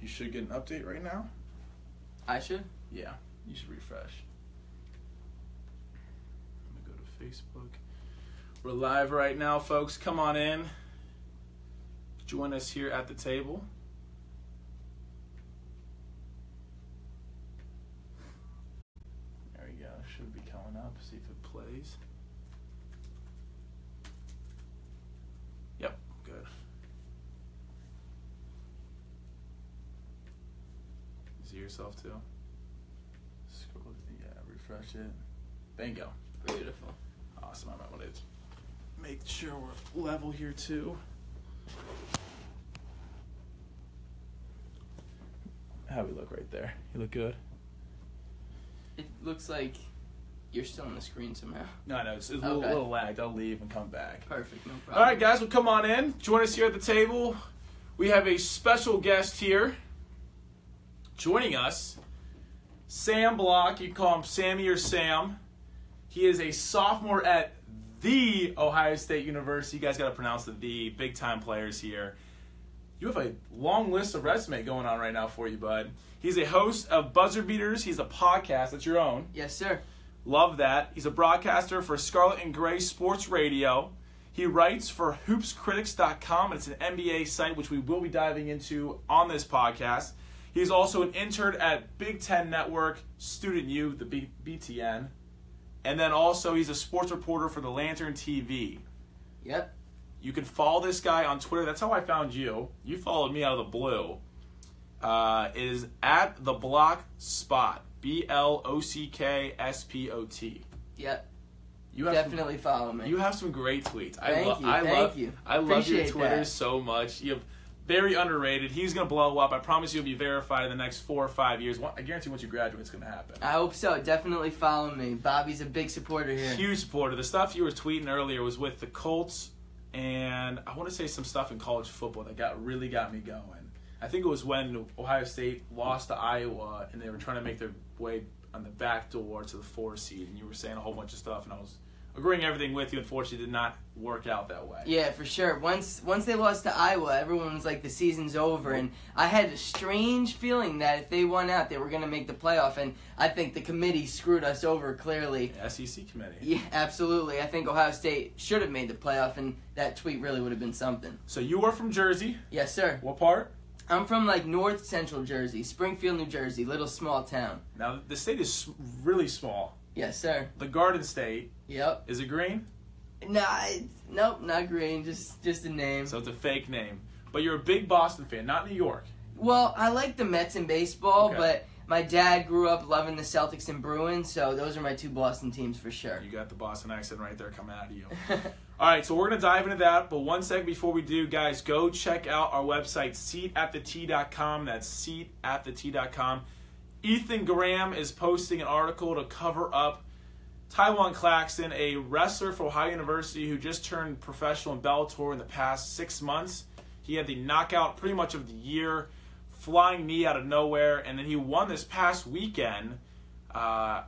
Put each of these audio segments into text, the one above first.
You should get an update right now. I should. Yeah, you should refresh. Let me go to Facebook. We're live right now, folks. Come on in. Join us here at the table. There we go. Should be coming up. See if it plays. Yep, good. See yourself too. Scroll, yeah, refresh it. Bingo. Beautiful. Awesome. I might want to make sure we're level here too. How we look right there? You look good. It looks like you're still on the screen somehow. No, no, it's, it's a little, Okay. little lagged. I'll leave and come back. Perfect. No problem. All right, guys, well, come on in. Join us here at the table. We have a special guest here joining us. Sam Block. You can call him Sammy or Sam. He is a sophomore at the Ohio State University. You guys got to pronounce the the big time players here. You have a long list of resume going on right now for you, bud. He's a host of Buzzer Beaters. He's a podcast that's your own. Yes, sir. Love that. He's a broadcaster for Scarlet and Gray Sports Radio. He writes for hoopscritics.com. It's an NBA site which we will be diving into on this podcast. He's also an intern at Big Ten Network, Student U, the B- BTN. And then also he's a sports reporter for the Lantern TV. Yep. You can follow this guy on Twitter. That's how I found you. You followed me out of the blue. Uh, it is at the block spot. B L O C K S P O T. Yep. You have Definitely follow me. You have some great tweets. I Thank lo- you, I thank love you. I love your Twitter that. so much. You have very underrated. He's gonna blow up. I promise you'll be verified in the next four or five years. I guarantee once you graduate, it's gonna happen. I hope so. Definitely follow me. Bobby's a big supporter here. Huge supporter. The stuff you were tweeting earlier was with the Colts, and I want to say some stuff in college football that got really got me going. I think it was when Ohio State lost to Iowa, and they were trying to make their way on the back door to the four seed, and you were saying a whole bunch of stuff, and I was agreeing everything with you. Unfortunately, did not work out that way. Yeah, for sure. Once once they lost to Iowa, everyone was like, the season's over, and I had a strange feeling that if they won out, they were gonna make the playoff, and I think the committee screwed us over clearly. The SEC committee. Yeah, absolutely. I think Ohio State should have made the playoff, and that tweet really would have been something. So you are from Jersey. Yes, sir. What part? I'm from like North Central Jersey, Springfield, New Jersey, little small town. Now the state is really small. Yes, sir. The Garden State Yep. is it green? Nah, nope, not green. Just just a name. So it's a fake name. But you're a big Boston fan, not New York. Well, I like the Mets in baseball, Okay. but my dad grew up loving the Celtics and Bruins, so those are my two Boston teams for sure. You got the Boston accent right there coming out of you. All right, so we're going to dive into that. But one second before we do, guys, go check out our website, seatattheT.com. That's seatattheT.com. Ethan Graham is posting an article to cover up Tywan Claxton, a wrestler for Ohio University who just turned professional in Bellator in the past six months. He had the knockout pretty much of the year, flying knee out of nowhere, and then he won this past weekend. Uh,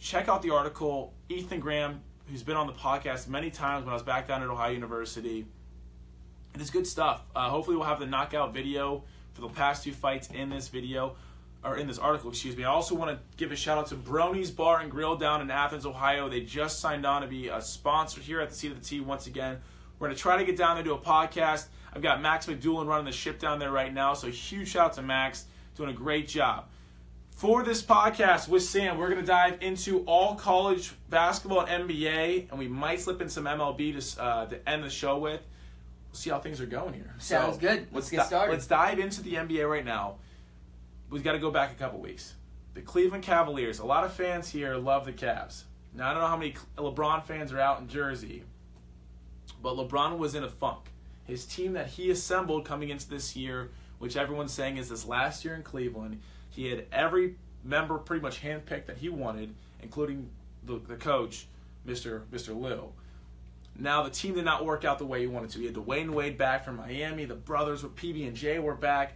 check out the article. Ethan Graham, who's been on the podcast many times when I was back down at Ohio University. It is good stuff. Uh, hopefully, we'll have the knockout video for the past two fights in this video, or in this article, excuse me. I also want to give a shout out to Brony's Bar and Grill down in Athens, Ohio. They just signed on to be a sponsor here at the Seat of the T once again. We're going to try to get down there to do a podcast. I've got Max McDoulan running the ship down there right now, so huge shout out to Max, doing a great job. For this podcast with Sam, we're going to dive into all college basketball and NBA, and we might slip in some MLB to, uh, to end the show with. We'll see how things are going here. Sounds good. Let's get started. Let's dive into the NBA right now. We've got to go back a couple weeks. The Cleveland Cavaliers. A lot of fans here love the Cavs. Now I don't know how many LeBron fans are out in Jersey, but LeBron was in a funk. His team that he assembled coming into this year, which everyone's saying is his last year in Cleveland, he had every member pretty much handpicked that he wanted, including the, the coach, Mr. Mr. Lue. Now the team did not work out the way he wanted to. He had Dwyane Wade back from Miami. The brothers with PB and J were back.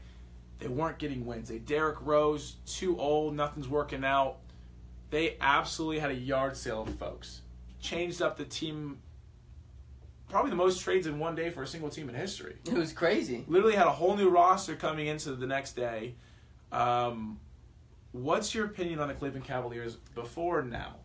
They weren't getting wins. They Derrick Rose, too old, nothing's working out. They absolutely had a yard sale of folks. Changed up the team probably the most trades in one day for a single team in history. It was crazy. Literally had a whole new roster coming into the next day. Um, what's your opinion on the Cleveland Cavaliers before now?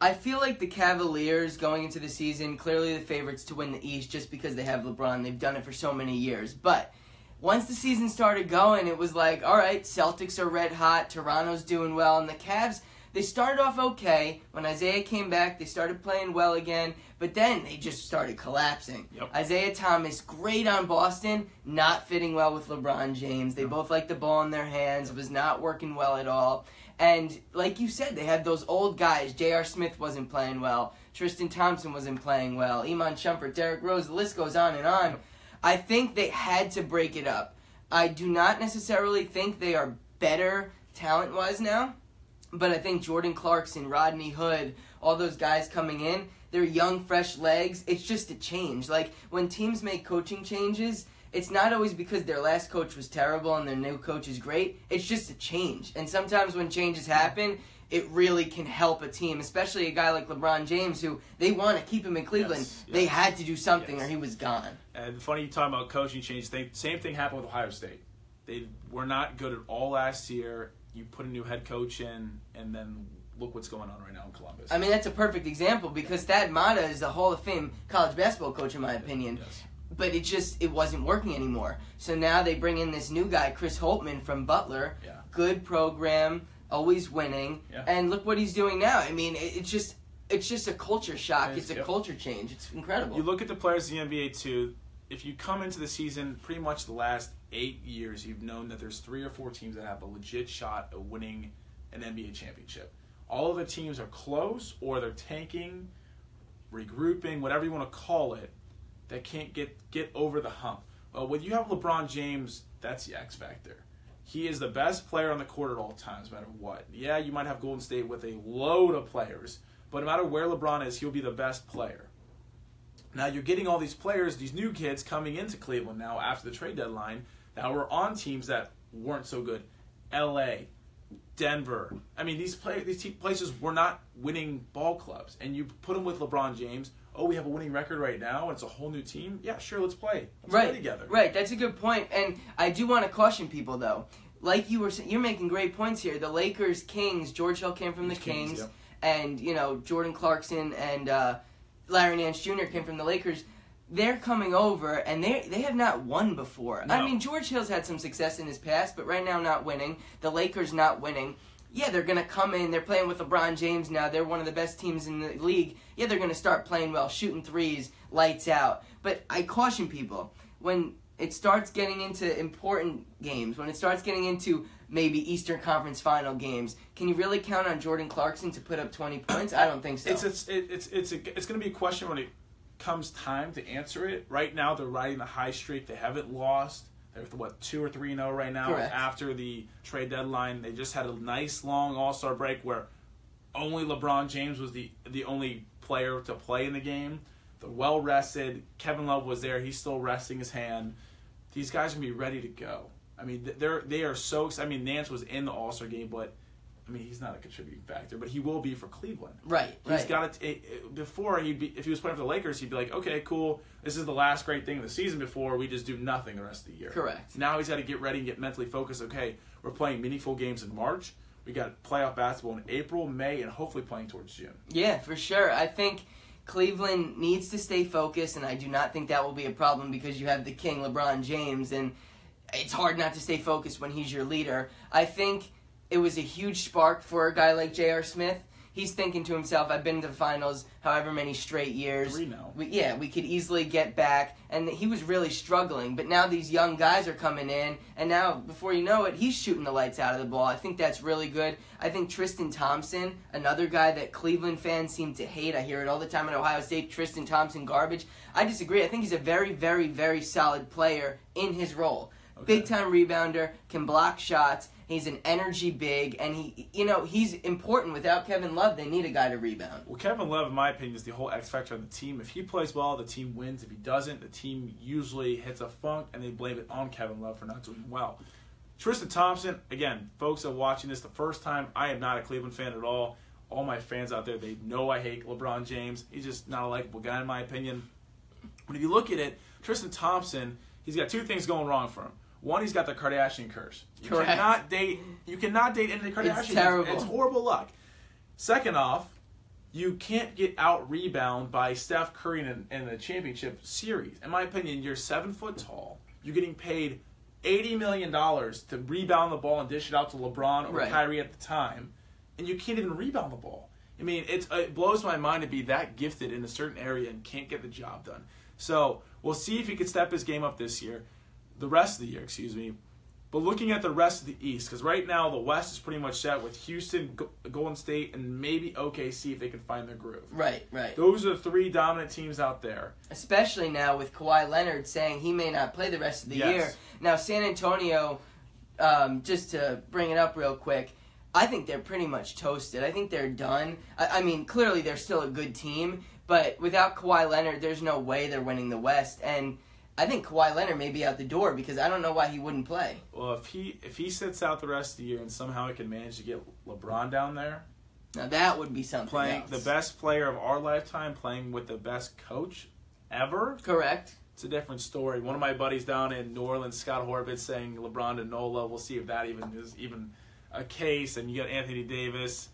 I feel like the Cavaliers going into the season clearly the favorites to win the East just because they have LeBron. They've done it for so many years. But once the season started going, it was like, all right, Celtics are red hot, Toronto's doing well, and the Cavs they started off okay. When Isaiah came back, they started playing well again, but then they just started collapsing. Yep. Isaiah Thomas, great on Boston, not fitting well with LeBron James. They both like the ball in their hands. It was not working well at all. And like you said, they had those old guys. J.R. Smith wasn't playing well. Tristan Thompson wasn't playing well. Iman Shumpert, Derrick Rose, the list goes on and on. I think they had to break it up. I do not necessarily think they are better talent wise now, but I think Jordan Clarkson, Rodney Hood, all those guys coming in, they're young, fresh legs. It's just a change. Like when teams make coaching changes, it's not always because their last coach was terrible and their new coach is great. It's just a change. And sometimes when changes happen, it really can help a team, especially a guy like LeBron James, who they want to keep him in Cleveland. Yes, yes. They had to do something Yes. or he was gone. And funny you talking about coaching change. They, same thing happened with Ohio State. They were not good at all last year. You put a new head coach in, and then look what's going on right now in Columbus. I mean, that's a perfect example because Thad Matta is a Hall of Fame college basketball coach, in my opinion. Yes. But it just it wasn't working anymore. So now they bring in this new guy, Chris Holtmann from Butler. Yeah. Good program, always winning, Yeah. and look what he's doing now. I mean, it, it's just it's just a culture shock. It's- It's, a yep. culture change. It's incredible. You look at the players in the NBA too. If you come into the season, pretty much the last eight years, you've known that there's three or four teams that have a legit shot of winning an NBA championship. All of the teams are close, or they're tanking, regrouping, whatever you want to call it, that can't get get over the hump. Well, when you have LeBron James, that's the X factor. He is the best player on the court at all times, no matter what. Yeah, you might have Golden State with a load of players, but no matter where LeBron is, he'll be the best player. Now you're getting all these players, these new kids coming into Cleveland now after the trade deadline that were on teams that weren't so good. L.A., Denver. I mean, these play these places were not winning ball clubs, and you put them with LeBron James. Oh, we have a winning record right now, and it's a whole new team. Yeah, sure, let's play. Let's right play together. Right, that's a good point, and I do want to caution people though. Like you were, saying, you're making great points here. The Lakers, Kings, George Hill came from the Kings, Kings, and you know Jordan Clarkson and uh, Larry Nance Jr. came from the Lakers. They're coming over, and they they have not won before. I mean, George Hill's had some success in his past, but right now not winning. The Lakers not winning. Yeah, they're gonna come in. They're playing with LeBron James now. They're one of the best teams in the league. Yeah, they're gonna start playing well, shooting threes, lights out. But I caution people when it starts getting into important games, when it starts getting into maybe Eastern Conference final games, can you really count on Jordan Clarkson to put up 20 points? I don't think so. It's it's it's it's it's going to be a question when it comes time to answer it. Right now, they're riding the high streak. They haven't lost. They're what two or three three oh zero right now. Correct. After the trade deadline, they just had a nice long All Star break where only LeBron James was the the only player to play in the game. They're well rested. Kevin Love was there. He's still resting his hand. These guys are gonna be ready to go. I mean, they're they are so. I mean, Nance was in the All Star game, but I mean, he's not a contributing factor, but he will be for Cleveland. right, He's right. got to before he'd be if he was playing for the Lakers, he'd be like, okay, cool, this is the last great thing of the season before we just do nothing the rest of the year. Correct. Now he's got to get ready and get mentally focused. Okay, we're playing meaningful games in March. We got playoff basketball in April, May, and hopefully playing towards June. Yeah, for sure. I think Cleveland needs to stay focused, and I do not think that will be a problem because you have the king, LeBron James, and it's hard not to stay focused when he's your leader. I think it was a huge spark for a guy like J.R. Smith. He's thinking to himself, I've been to the finals however many straight years. Three now. We, yeah, we could easily get back. And he was really struggling. But now these young guys are coming in, and now, before you know it, he's shooting the lights out of the ball. I think that's really good. I think Tristan Thompson, another guy that Cleveland fans seem to hate. I hear it all the time at Ohio State. Tristan Thompson, garbage. I disagree. I think he's a very, very, very solid player in his role. Okay. Big time rebounder, can block shots. He's an energy big, and he, you know, he's important. Without Kevin Love, they need a guy to rebound. Well, Kevin Love, in my opinion, is the whole X factor of the team. If he plays well, the team wins. If he doesn't, the team usually hits a funk, and they blame it on Kevin Love for not doing well. Tristan Thompson, again, folks are watching this the first time. I am not a Cleveland fan at all. all my fans out there, they know I hate LeBron James. He's just not a likable guy in my opinion. But if you look at it, Tristan Thompson, he's got two things going wrong for him. One, he's got the Kardashian curse. You Correct. cannot date. You cannot date any of the Kardashians. It's terrible. It's horrible luck. Second off, you can't get out rebound by Steph Curry in, in the championship series. In my opinion, you're seven foot tall. You're getting paid eighty million dollars to rebound the ball and dish it out to LeBron or Right. Kyrie at the time, and you can't even rebound the ball. I mean, it's, it blows my mind to be that gifted in a certain area and can't get the job done. So we'll see if he can step his game up this year, the rest of the year, excuse me. But looking at the rest of the East, because right now the West is pretty much set with Houston, Golden State, and maybe OKC if they can find their groove. Right, right. Those are the three dominant teams out there. Especially now with Kawhi Leonard saying he may not play the rest of the Yes. year. Now, San Antonio, um, just to bring it up real quick, I think they're pretty much toasted. I think they're done. I, I mean, clearly they're still a good team, but without Kawhi Leonard, there's no way they're winning the West. And I think Kawhi Leonard may be out the door because I don't know why he wouldn't play. Well, if he if he sits out the rest of the year and somehow he can manage to get LeBron down there, Now that would be something playing else. the best player of our lifetime, playing with the best coach ever, Correct. it's a different story. One of my buddies down in New Orleans, Scott Horvitz, saying LeBron to Nola. We'll see if that even is even a case. And you got Anthony Davis,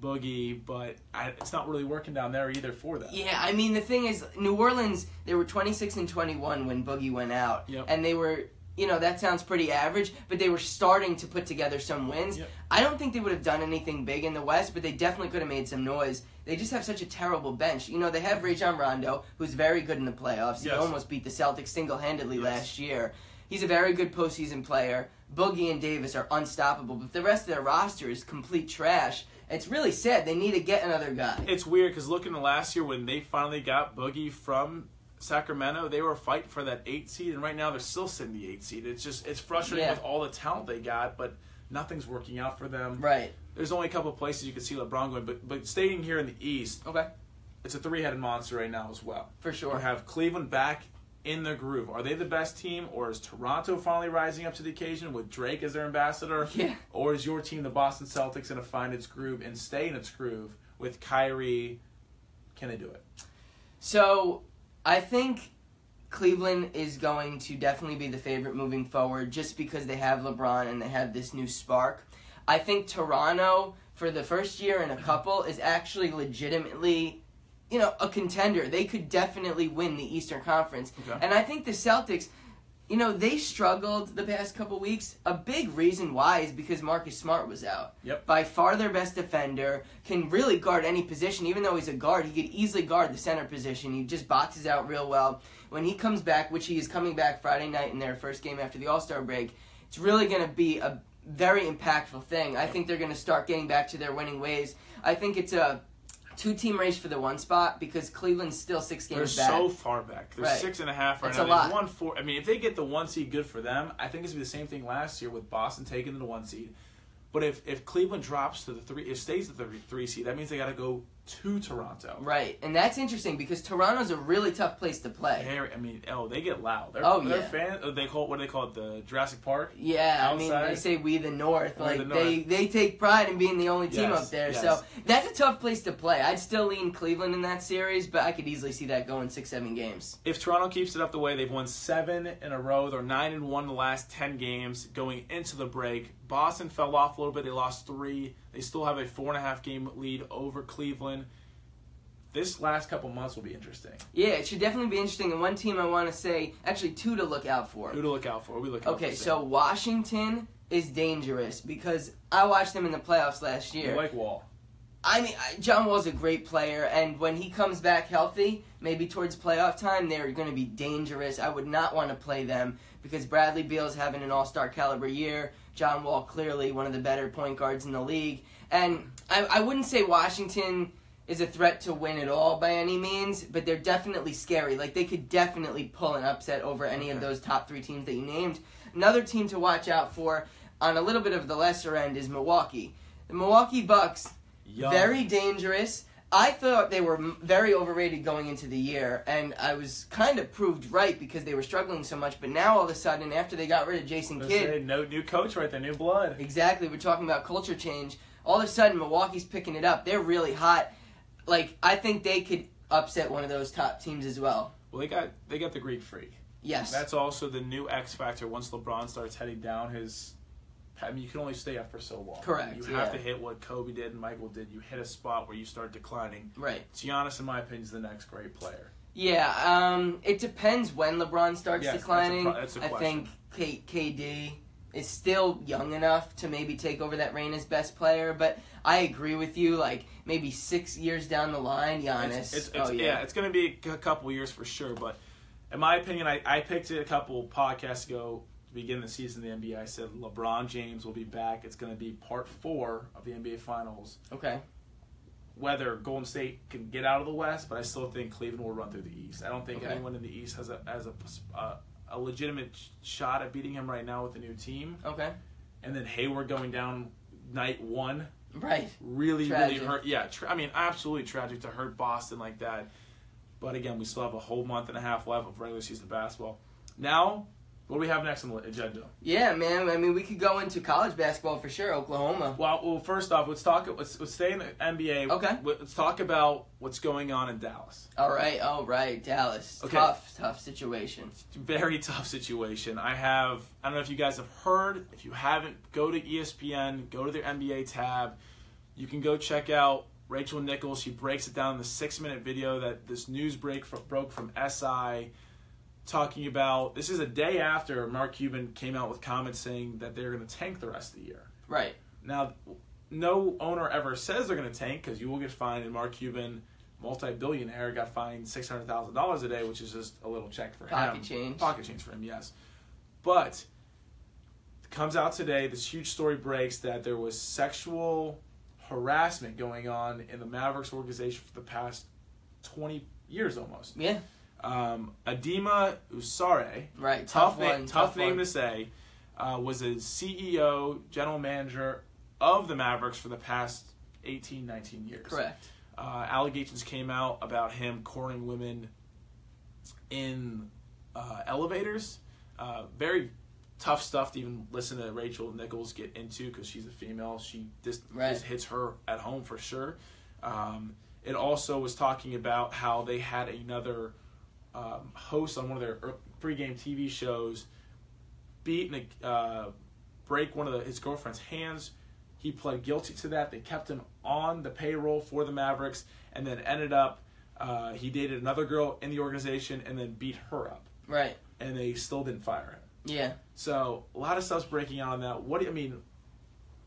Boogie, but I, it's not really working down there either for them. Yeah, I mean the thing is, New Orleans they were 26 and 21 when Boogie went out, Yep. and they were, you know, that sounds pretty average, but they were starting to put together some wins. Yep. I don't think they would have done anything big in the West, but they definitely could have made some noise. They just have such a terrible bench. You know, they have Rajon Rondo, who's very good in the playoffs. He almost beat the Celtics single-handedly Yes. last year. He's a very good postseason player. Boogie and Davis are unstoppable, but the rest of their roster is complete trash. It's really sad. They need to get another guy. It's weird because looking at last year when they finally got Boogie from Sacramento, they were fighting for that eight seed, and right now they're still sitting the eight seed. It's just it's frustrating Yeah. with all the talent they got, but nothing's working out for them. Right. There's only a couple of places you can see LeBron going, but but staying here in the East, Okay. it's a three-headed monster right now as well. For You sure. have Cleveland back in the groove. Are they the best team, or is Toronto finally rising up to the occasion with Drake as their ambassador? Yeah. Or is your team, the Boston Celtics, going to find its groove and stay in its groove with Kyrie? Can they do it? So I think Cleveland is going to definitely be the favorite moving forward just because they have LeBron and they have this new spark. I think Toronto, for the first year in a couple, is actually legitimately, you know, a contender. They could definitely win the Eastern Conference. Okay. And I think the Celtics, you know, they struggled the past couple weeks. A big reason why is because Marcus Smart was out. Yep. By far their best defender, can really guard any position. Even though he's a guard, he could easily guard the center position. He just boxes out real well. When he comes back, which he is coming back Friday night in their first game after the All Star break, it's really going to be a very impactful thing. I think they're going to start getting back to their winning ways. I think it's a two team race for the one spot because Cleveland's still six games They're back. so far back. They're Right. six and a half right That's now. a lot. won four. I mean, if they get the one seed, good for them. I think it's gonna be the same thing last year with Boston taking the one seed. But if, if Cleveland drops to the three, it stays at the three seed. That means they got to go to Toronto. Right, and that's interesting because Toronto's a really tough place to play. Very, I mean, oh, they get loud. They're, Oh, they're yeah. fan. uh, They call what do they call it the Jurassic Park. Yeah, I mean they say we the North, We like the they they take pride in being the only team Yes, up there. yes. So that's a tough place to play. I'd still lean Cleveland in that series, but I could easily see that going six seven games. If Toronto keeps it up the way they've won seven in a row, they're nine and one the last ten games going into the break. Boston fell off a little bit; they lost three. They still have a four and a half game lead over Cleveland. This last couple months will be interesting. Yeah, it should definitely be interesting. And one team I want to say, actually two to look out for. Who to look out for? We look out Okay, so Washington is dangerous because I watched them in the playoffs last you year. like Wall. I mean, John Wall's a great player, and when he comes back healthy, maybe towards playoff time, they're going to be dangerous. I would not want to play them because Bradley Beal's having an all-star caliber year. John Wall clearly one of the better point guards in the league, and I, I wouldn't say Washington is a threat to win at all by any means, but they're definitely scary. Like they could definitely pull an upset over any of those top three teams that you named. Another team to watch out for on a little bit of the lesser end is Milwaukee. The Milwaukee Bucks Young. very dangerous. I thought they were very overrated going into the year, and I was kind of proved right because they were struggling so much. But now all of a sudden, after they got rid of Jason Kidd, say no new coach right The new blood. exactly, we're talking about culture change. all of a sudden Milwaukee's picking it up. They're really hot. Like I think they could upset one of those top teams as well. Well, they got they got the Greek Freak. Yes. That's also the new X factor. Once LeBron starts heading down his, I mean, you can only stay up for so long. Correct, You have yeah. to hit what Kobe did and Michael did. You hit a spot where you start declining. right. Giannis, in my opinion, is the next great player. Yeah, um, it depends when LeBron starts Yes, that's a declining. that's a I question. think K- KD is still young enough to maybe take over that reign as best player, but I agree with you. Like maybe six years down the line, Giannis. It's, it's, oh yeah. yeah. it's going to be a couple years for sure. But in my opinion, I, I picked it a couple podcasts ago begin the season of the NBA. I said LeBron James will be back. It's going to be part four of the NBA Finals. Okay. Whether Golden State can get out of the West, but I still think Cleveland will run through the East. I don't think Okay. anyone in the East has a has a uh, a legitimate shot at beating him right now with the new team. Okay. And then Hayward going down night one Right. really Tragic. really hurt yeah tra- i mean absolutely tragic to hurt boston like that but again we still have a whole month and a half left of regular season basketball now what do we have next on the agenda Yeah, man. I mean, we could go into college basketball for sure. Oklahoma. well, well first off let's talk let's, let's stay in the nba Okay. let's talk about what's going on in dallas All right. All right. Dallas. Okay. Tough. Tough situation. very tough situation i have i don't know if you guys have heard if you haven't go to espn go to their nba tab you can go check out rachel nichols she breaks it down in the six minute video that this news break broke from si talking about this is a day after mark cuban came out with comments saying that they're going to tank the rest of the year Right. now no owner ever says they're going to tank because you will get fined and mark cuban multi-billionaire got fined $600000 a day which is just a little check for him Pocket change. pocket change for him, yes. But it comes out today, this huge story breaks that there was sexual harassment going on in the Mavericks organization for the past 20 years almost. Yeah. Um, Adema Usare, Right. tough, Tough, na- one. tough, name one. to say, uh, was a CEO, general manager of the Mavericks for the past 18, 19 years. Correct. Uh, allegations came out about him cornering women in uh, elevators. Uh, very tough stuff to even listen to Rachel Nichols get into because she's a female. She this, Right. this hits her at home for sure. Um, it also was talking about how they had another um, host on one of their pregame TV shows beat and uh, break one of the, his girlfriend's hands. He pled guilty to that. They kept him on the payroll for the Mavericks, and then ended up uh, he dated another girl in the organization and then beat her up, Right. and they still didn't fire him. Yeah. So a lot of stuff's breaking out on that. What do you I mean?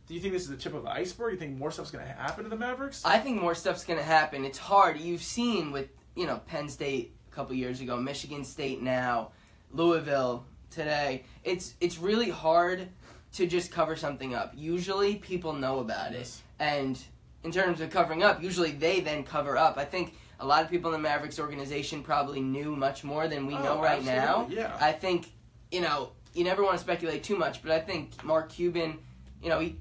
Do you think this is the tip of the iceberg? Do you think more stuff's going to happen to the Mavericks? I think more stuff's gonna happen. It's hard. You've seen with you know Penn State a couple years ago, Michigan State now, Louisville today. It's it's really hard to just cover something up. Usually people know about Yes. it, and in terms of covering up, usually they then cover up. I think a lot of people in the Mavericks organization probably knew much more than we Oh, know right now. Yeah. I think, you know, you never want to speculate too much, but I think Mark Cuban, you know, he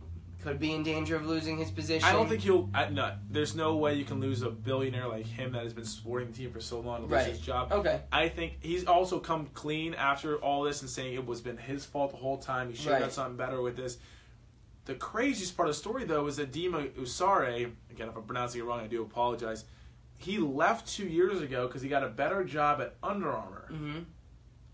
could be in danger of losing his position. I don't think he'll. I, no, there's no way you can lose a billionaire like him that has been supporting the team for so long to lose Right. his job. Okay. I think he's also come clean after all this and saying it was been his fault the whole time. He should have Right. done something better with this. The craziest part of the story, though, is that Dima Usare, again, if I'm pronouncing it wrong, I do apologize. He left two years ago because he got a better job at Under Armour. hmm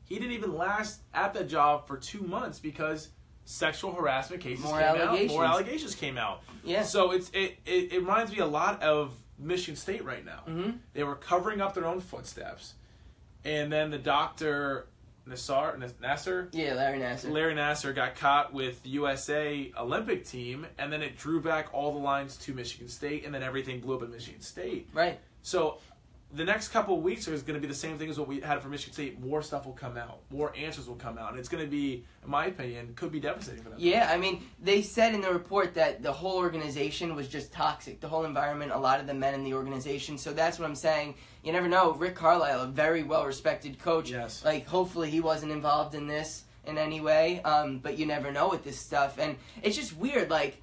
He didn't even last at that job for two months because sexual harassment cases More came out. More allegations came out. Yeah. So it's it, it, it reminds me a lot of Michigan State right now. hmm They were covering up their own footsteps, and then the doctor Nassar Nasser Yeah, Larry Nassar. Larry Nassar got caught with the USA Olympic team, and then it drew back all the lines to Michigan State, and then everything blew up in Michigan State. Right. So the next couple of weeks is going to be the same thing as what we had for Michigan State. More stuff will come out, more answers will come out, and it's going to be, in my opinion, could be devastating for them. Yeah, I mean, they said in the report that the whole organization was just toxic. The whole environment, a lot of the men in the organization. So that's what I'm saying. You never know. Rick Carlisle, a very well respected coach. Yes. Like, hopefully he wasn't involved in this in any way. Um, but you never know with this stuff. And it's just weird. Like,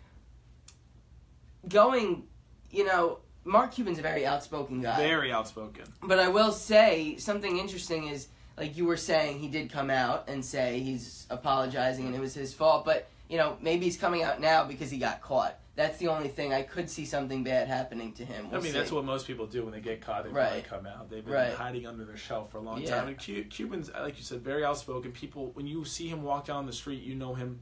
going, you know, Mark Cuban's a very outspoken guy. Very outspoken. But I will say something interesting is like you were saying he did come out and say he's apologizing and it was his fault, but you know, maybe he's coming out now because he got caught. That's the only thing I could see something bad happening to him. We'll I mean, see. that's what most people do when they get caught. They Right. come out. They've been Right. hiding under their shell for a long Yeah. time. And Cu- Cubans, like you said, very outspoken. People, when you see him walk down the street, you know him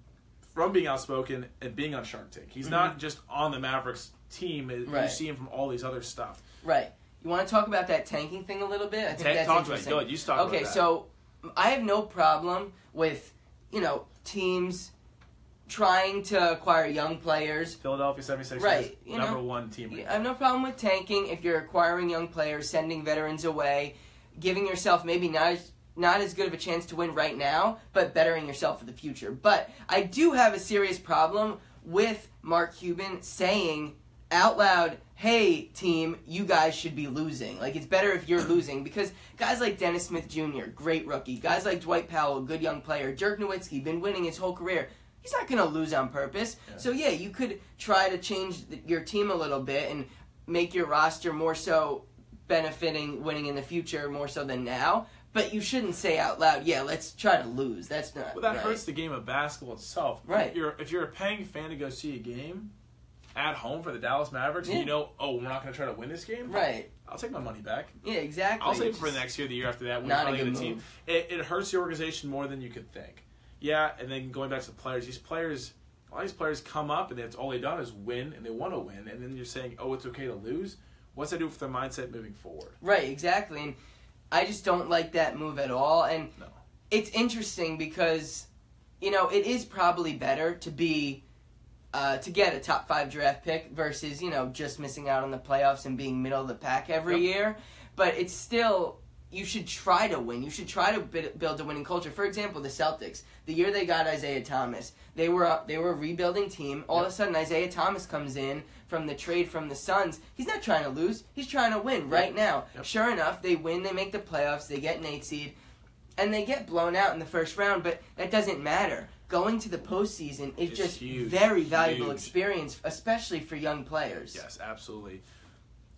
from being outspoken and being on Shark Tank. He's mm-hmm. not just on the Mavericks team. You Mm-hmm. See him from all these other stuff. right. You want to talk about that tanking thing a little bit? I think that's talk about it. Go ahead. You talk okay, so I have no problem with you know teams trying to acquire young players. Philadelphia 76ers, Right, you number know, one team. right I have no problem with tanking if you're acquiring young players, sending veterans away, giving yourself maybe not as not as good of a chance to win right now, but bettering yourself for the future. But I do have a serious problem with Mark Cuban saying out loud, "Hey team, you guys should be losing. Like it's better if you're losing because guys like Dennis Smith Jr., great rookie, guys like Dwight Powell, good young player, Dirk Nowitzki, been winning his whole career. He's not going to lose on purpose. Yeah. So yeah, you could try to change your team a little bit and make your roster more so benefiting winning in the future more so than now. But you shouldn't say out loud, "Yeah, let's try to lose." That's not Well, that right. hurts the game of basketball itself. Right. If you're, if you're a paying fan to go see a game at home for the Dallas Mavericks, and you know, oh, we're not going to try to win this game, Right? I'll take my money back. Yeah, exactly. I'll save it for the next year, the year after that. When Not we a good get a team. It, it hurts the organization more than you could think. Yeah, and then going back to the players, these players, a lot of these players come up and that's all they've done is win, and they want to win, and then you're saying, oh, it's okay to lose. What's that do for their mindset moving forward? Right, exactly. And I just don't like that move at all. And No. it's interesting because, you know, it is probably better to be uh, to get a top five draft pick versus you know just missing out on the playoffs and being middle of the pack every Yep. year. But it's still you should try to win. You should try to build a winning culture. For example, the Celtics. The year they got Isaiah Thomas, they were a, they were a rebuilding team. All of a sudden, Isaiah Thomas comes in from the trade from the Suns. He's not trying to lose. He's trying to win right now. Yep. Sure enough, they win. They make the playoffs. They get an eight seed, and they get blown out in the first round. But that doesn't matter. Going to the postseason is It's just huge. very valuable Huge. experience, especially for young players. Yes, absolutely.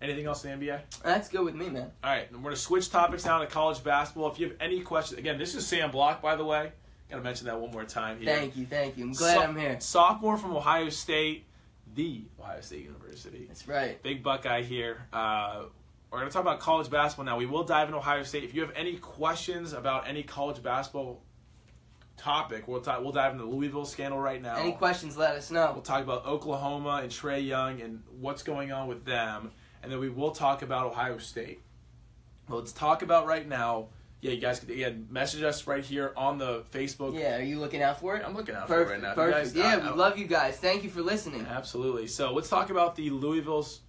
Anything else in the NBA? That's good with me, man. All right, we're going to switch topics now to college basketball. If you have any questions, again, this is Sam Block, by the way. Got to mention that one more time here. Thank you, thank you. I'm glad So- I'm here. Sophomore from Ohio State, the Ohio State University. That's right. Big Buckeye here. Uh, we're going to talk about college basketball now. We will dive into Ohio State. If you have any questions about any college basketball topic, we'll talk, we'll dive into the Louisville scandal right now. Any questions, let us know. We'll talk about Oklahoma and Trae Young and what's going on with them, and then we will talk about Ohio State. Well, let's talk about right now. Yeah, you guys can again message us right here on the Facebook. Yeah, are you looking out for it? I'm looking out Perfect. for it right now. Perfect. guys- yeah, I- we love you guys. Thank you for listening. Absolutely. So let's talk about the Louisville's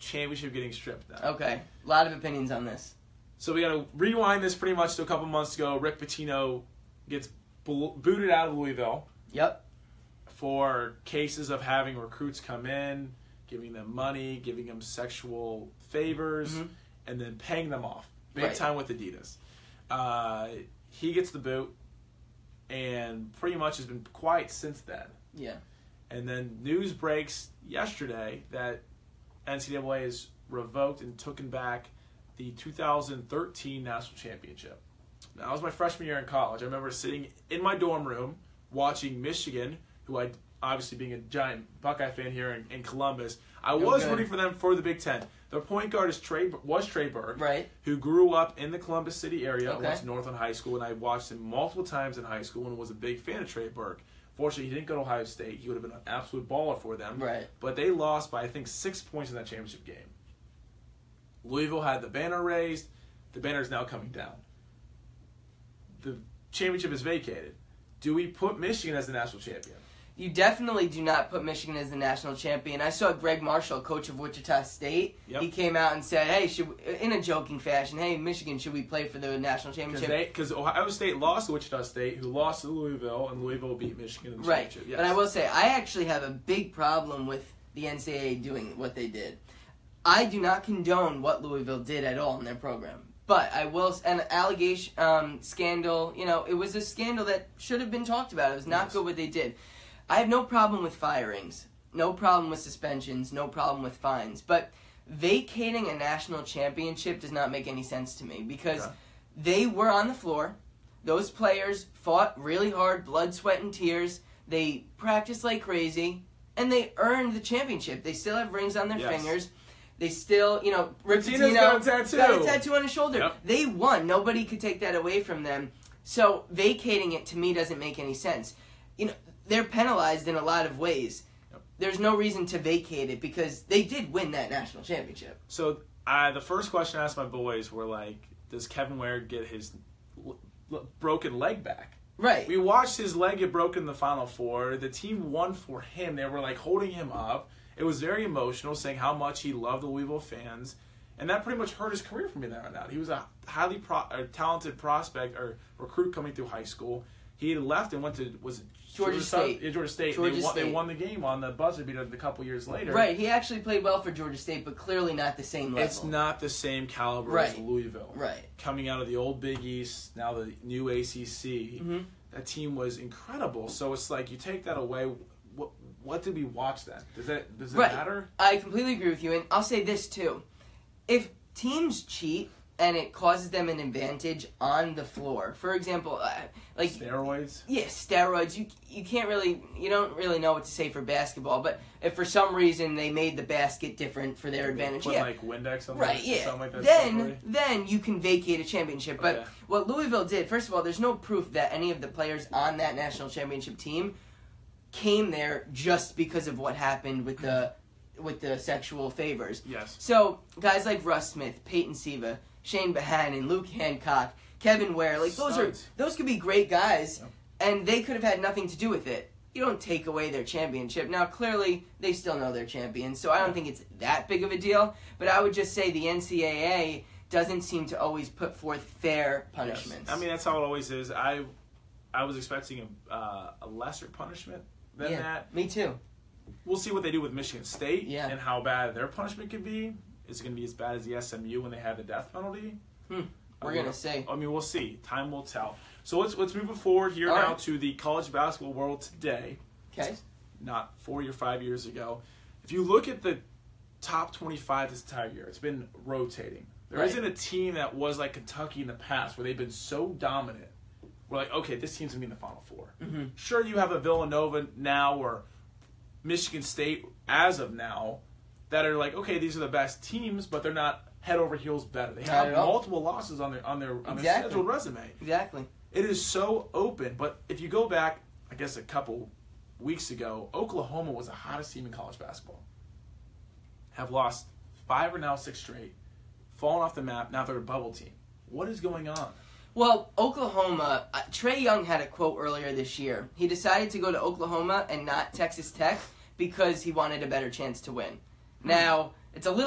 championship getting stripped. Now. Okay, a lot of opinions on this. So we got to rewind this pretty much to a couple months ago. Rick Pitino gets booted out of Louisville Yep. for cases of having recruits come in, giving them money, giving them sexual favors, Mhm. and then paying them off big Right. time with Adidas. Uh, he gets the boot, and pretty much has been quiet since then. Yeah. And then news breaks yesterday that NCAA has revoked and taken back the 2013 national championship. Now, that was my freshman year in college. I remember sitting in my dorm room watching Michigan, who I obviously being a giant Buckeye fan here in, in Columbus, I was good. rooting for them for the Big Ten. Their point guard is Trey was Trey Burke, Right. who grew up in the Columbus City area. Okay. Went to Northland High School, and I watched him multiple times in high school and was a big fan of Trey Burke. Fortunately, he didn't go to Ohio State. He would have been an absolute baller for them. Right. But they lost by I think six points in that championship game. Louisville had the banner raised. The banner is now coming down. The championship is vacated. Do we put Michigan as the national champion? You definitely do not put Michigan as the national champion. I saw Gregg Marshall, coach of Wichita State. Yep. He came out and said, "Hey, should we, in a joking fashion, hey Michigan, should we play for the national championship?" Because Ohio State lost to Wichita State, who lost to Louisville, and Louisville beat Michigan in the Right. championship. Yes. But I will say, I actually have a big problem with the NCAA doing what they did. I do not condone what Louisville did at all in their program. But I will, an allegation, um, scandal, you know, it was a scandal that should have been talked about. It was not Yes. good what they did. I have no problem with firings, no problem with suspensions, no problem with fines. But vacating a national championship does not make any sense to me because Okay. they were on the floor. Those players fought really hard, blood, sweat, and tears. They practiced like crazy, and they earned the championship. They still have rings on their Yes. fingers. They still, you know, Rick Pitino's Pitino got a tattoo. got a tattoo on his shoulder. Yep. They won. Nobody could take that away from them. So vacating it to me doesn't make any sense. You know, they're penalized in a lot of ways. Yep. There's no reason to vacate it because they did win that national championship. So I the first question I asked my boys were like, does Kevin Ware get his l- l- broken leg back? Right. We watched his leg get broken in the final four. The team won for him. They were like holding him up. It was very emotional, saying how much he loved the Louisville fans, and that pretty much hurt his career from me there on out. He was a highly pro- a talented prospect or recruit coming through high school. He left and went to was it Georgia South- State. Georgia State. Georgia they, won, they won the game on the buzzer beater a couple years later. Right. He actually played well for Georgia State, but clearly not the same level. It's not the same caliber as Louisville. Right. Coming out of the old Big East, now the new ACC, hmm that team was incredible. So it's like you take that away. What did we watch then? Does that does it Right. matter? I completely agree with you, and I'll say this too: if teams cheat and it causes them an advantage on the floor, for example, uh, like Steroids. yeah, steroids. You you can't really you don't really know what to say for basketball, but if for some reason they made the basket different for their advantage, Put yeah, like Windex on Right, yeah. like that. then then you can vacate a championship. But Okay. what Louisville did, first of all, there's no proof that any of the players on that national championship team came there just because of what happened with the with the sexual favors. yes, So guys like Russ Smith, Peyton Siva, Shane Behan, and Luke Hancock, Kevin Ware, like those are those could be great guys, and they could have had nothing to do with it. You don't take away their championship. Now, clearly, they still know they're champions, so I don't think it's that big of a deal. But I would just say the NCAA doesn't seem to always put forth fair punishments. Yes. I mean that's how it always is. I I was expecting a, uh, a lesser punishment than yeah, that. me too. We'll see what they do with Michigan State Yeah. and how bad their punishment could be. Is it going to be as bad as the SMU when they had the death penalty? Hmm. We're gonna see. I mean, we'll see. Time will tell. So let's let's move forward here All now right. to the college basketball world today. Okay. Not four or five years ago. If you look at the top twenty-five this entire year, it's been rotating. There Right. not a team that was like Kentucky in the past where they've been so dominant. We're like, okay, this team's gonna be in the final 4 hmm Sure, you have a Villanova now or Michigan State as of now that are like, okay, these are the best teams, but they're not head over heels better. They have multiple losses on their on their on their scheduled resume. Exactly. It is so open. But if you go back, I guess a couple weeks ago, Oklahoma was the hottest team in college basketball. Have lost five or now six straight, fallen off the map. Now they're a bubble team. What is going on? Well, Oklahoma, uh, Trae Young had a quote earlier this year. He decided to go to Oklahoma and not Texas Tech because he wanted a better chance to win. Now, it's a little